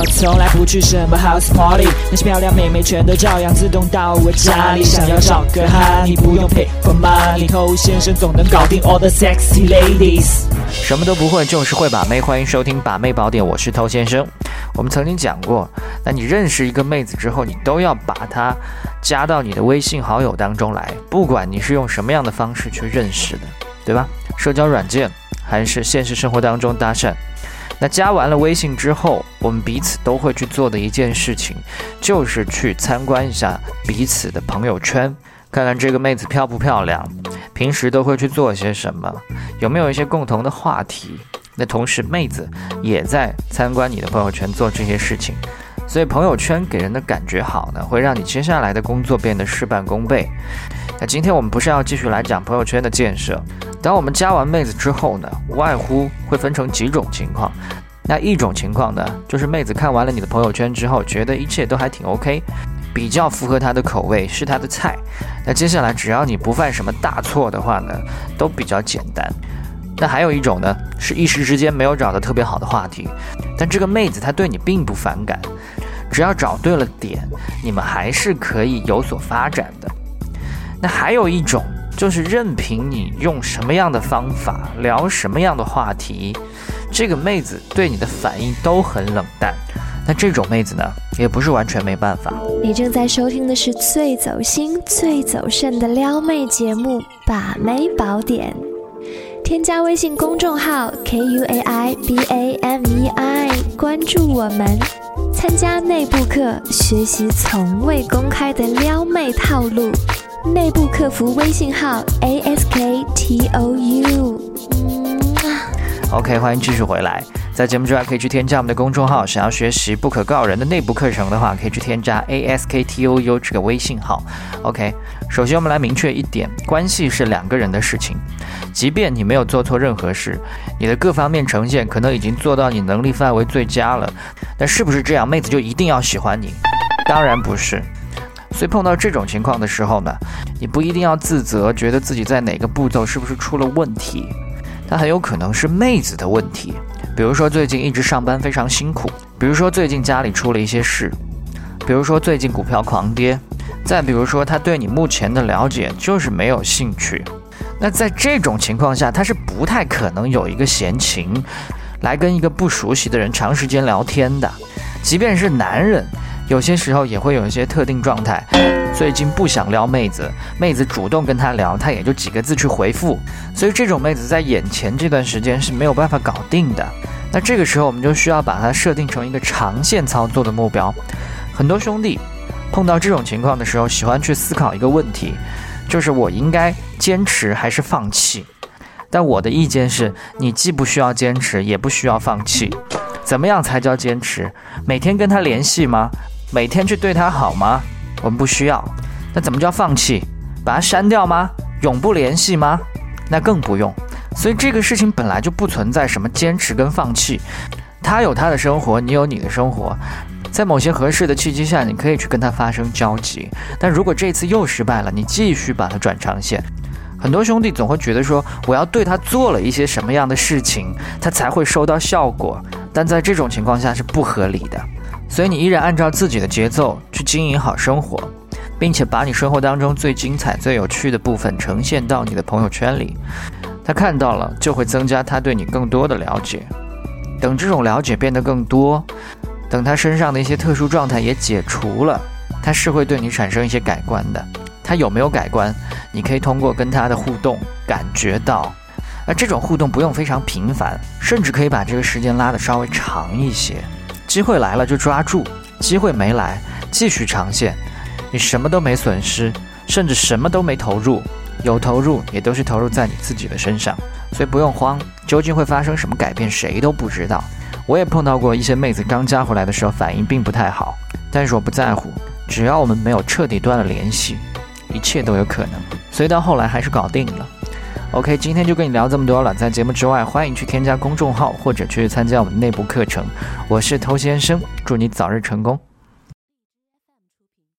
我从来不去什么 house party，那些漂亮妹妹全都照样自动到我家里。想要找个哈，你不用 pay for money，偷先生总能搞定 all the sexy ladies。什么都不会，就是会把妹。欢迎收听《把妹宝典》，我是偷先生。我们曾经讲过，那你认识一个妹子之后，你都要把她加到你的微信好友当中来，不管你是用什么样的方式去认识的，对吧？社交软件还是现实生活当中搭讪。那加完了微信之后，我们彼此都会去做的一件事情，就是去参观一下彼此的朋友圈，看看这个妹子漂不漂亮，平时都会去做些什么，有没有一些共同的话题。那同时，妹子也在参观你的朋友圈做这些事情，所以朋友圈给人的感觉好呢，会让你接下来的工作变得事半功倍。那今天我们不是要继续来讲朋友圈的建设？当我们加完妹子之后呢，无外乎会分成几种情况。那一种情况呢，就是妹子看完了你的朋友圈之后，觉得一切都还挺 OK，比较符合她的口味，是她的菜。那接下来只要你不犯什么大错的话呢，都比较简单。那还有一种呢，是一时之间没有找到特别好的话题，但这个妹子她对你并不反感，只要找对了点，你们还是可以有所发展的。那还有一种，就是任凭你用什么样的方法聊什么样的话题，这个妹子对你的反应都很冷淡。那这种妹子呢，也不是完全没办法。你正在收听的是最走心、最走肾的撩妹节目《把妹宝典》。添加微信公众号 k u a i b a m e i，关注我们，参加内部课，学习从未公开的撩妹套路。内部客服微信号 a s k t o u。OK，欢迎继续回来。在节目之外，可以去添加我们的公众号。想要学习不可告人的内部课程的话，可以去添加 A S K T O U 这个微信号。OK，首先我们来明确一点，关系是两个人的事情。即便你没有做错任何事，你的各方面呈现可能已经做到你能力范围最佳了，但是不是这样，妹子就一定要喜欢你？当然不是。所以碰到这种情况的时候呢，你不一定要自责，觉得自己在哪个步骤是不是出了问题，它很有可能是妹子的问题。比如说最近一直上班非常辛苦，比如说最近家里出了一些事，比如说最近股票狂跌，再比如说他对你目前的了解就是没有兴趣。那在这种情况下，他是不太可能有一个闲情来跟一个不熟悉的人长时间聊天的。即便是男人，有些时候也会有一些特定状态，最近不想撩妹子，妹子主动跟他聊，他也就几个字去回复。所以这种妹子在眼前这段时间是没有办法搞定的。那这个时候我们就需要把它设定成一个长线操作的目标。很多兄弟碰到这种情况的时候，喜欢去思考一个问题。就是我应该坚持还是放弃？但我的意见是，你既不需要坚持，也不需要放弃。怎么样才叫坚持？每天跟他联系吗？每天去对他好吗？我们不需要。那怎么叫放弃？把它删掉吗？永不联系吗？那更不用。所以这个事情本来就不存在什么坚持跟放弃。他有他的生活，你有你的生活。在某些合适的契机下，你可以去跟他发生交集。但如果这次又失败了，你继续把他转长线。很多兄弟总会觉得说，我要对他做了一些什么样的事情，他才会收到效果。但在这种情况下是不合理的。所以你依然按照自己的节奏去经营好生活，并且把你生活当中最精彩、最有趣的部分呈现到你的朋友圈里。他看到了，就会增加他对你更多的了解。等这种了解变得更多。等他身上的一些特殊状态也解除了，他是会对你产生一些改观的。他有没有改观？你可以通过跟他的互动感觉到。而这种互动不用非常频繁，甚至可以把这个时间拉得稍微长一些。机会来了就抓住，机会没来继续长线。你什么都没损失，甚至什么都没投入，有投入也都是投入在你自己的身上，所以不用慌。究竟会发生什么改变，谁都不知道。我也碰到过一些妹子刚加回来的时候反应并不太好，但是我不在乎，只要我们没有彻底断了联系，一切都有可能。所以到后来还是搞定了。OK，今天就跟你聊这么多了。在节目之外，欢迎去添加公众号或者去参加我们内部课程。我是偷先生，祝你早日成功。